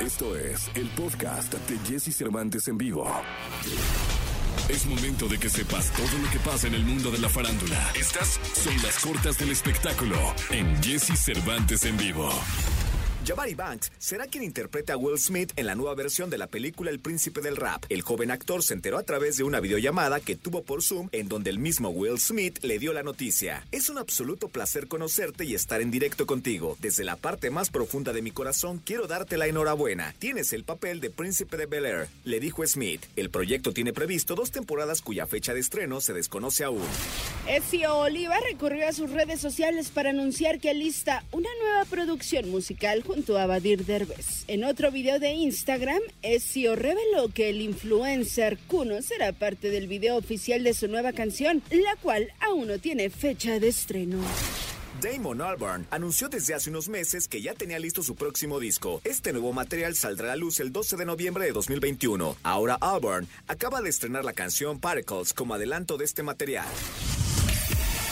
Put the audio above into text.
Esto es el podcast de Jesse Cervantes en vivo. Es momento de que sepas todo lo que pasa en el mundo de la farándula. Estas son las cortas del espectáculo en Jesse Cervantes en vivo. Jabari Banks será quien interprete a Will Smith en la nueva versión de la película El Príncipe del Rap. El joven actor se enteró a través de una videollamada que tuvo por Zoom en donde el mismo Will Smith le dio la noticia. Es un absoluto placer conocerte y estar en directo contigo. Desde la parte más profunda de mi corazón quiero darte la enhorabuena. Tienes el papel de Príncipe de Bel Air, le dijo Smith. El proyecto tiene previsto dos temporadas cuya fecha de estreno se desconoce aún. Ezio Oliva recurrió a sus redes sociales para anunciar que lista una nueva producción musical a Badir Derbez. En otro video de Instagram, Ezio reveló que el influencer Kuno será parte del video oficial de su nueva canción, la cual aún no tiene fecha de estreno. Damon Albarn anunció desde hace unos meses que ya tenía listo su próximo disco. Este nuevo material saldrá a la luz el 12 de noviembre de 2021. Ahora Albarn acaba de estrenar la canción Particles como adelanto de este material.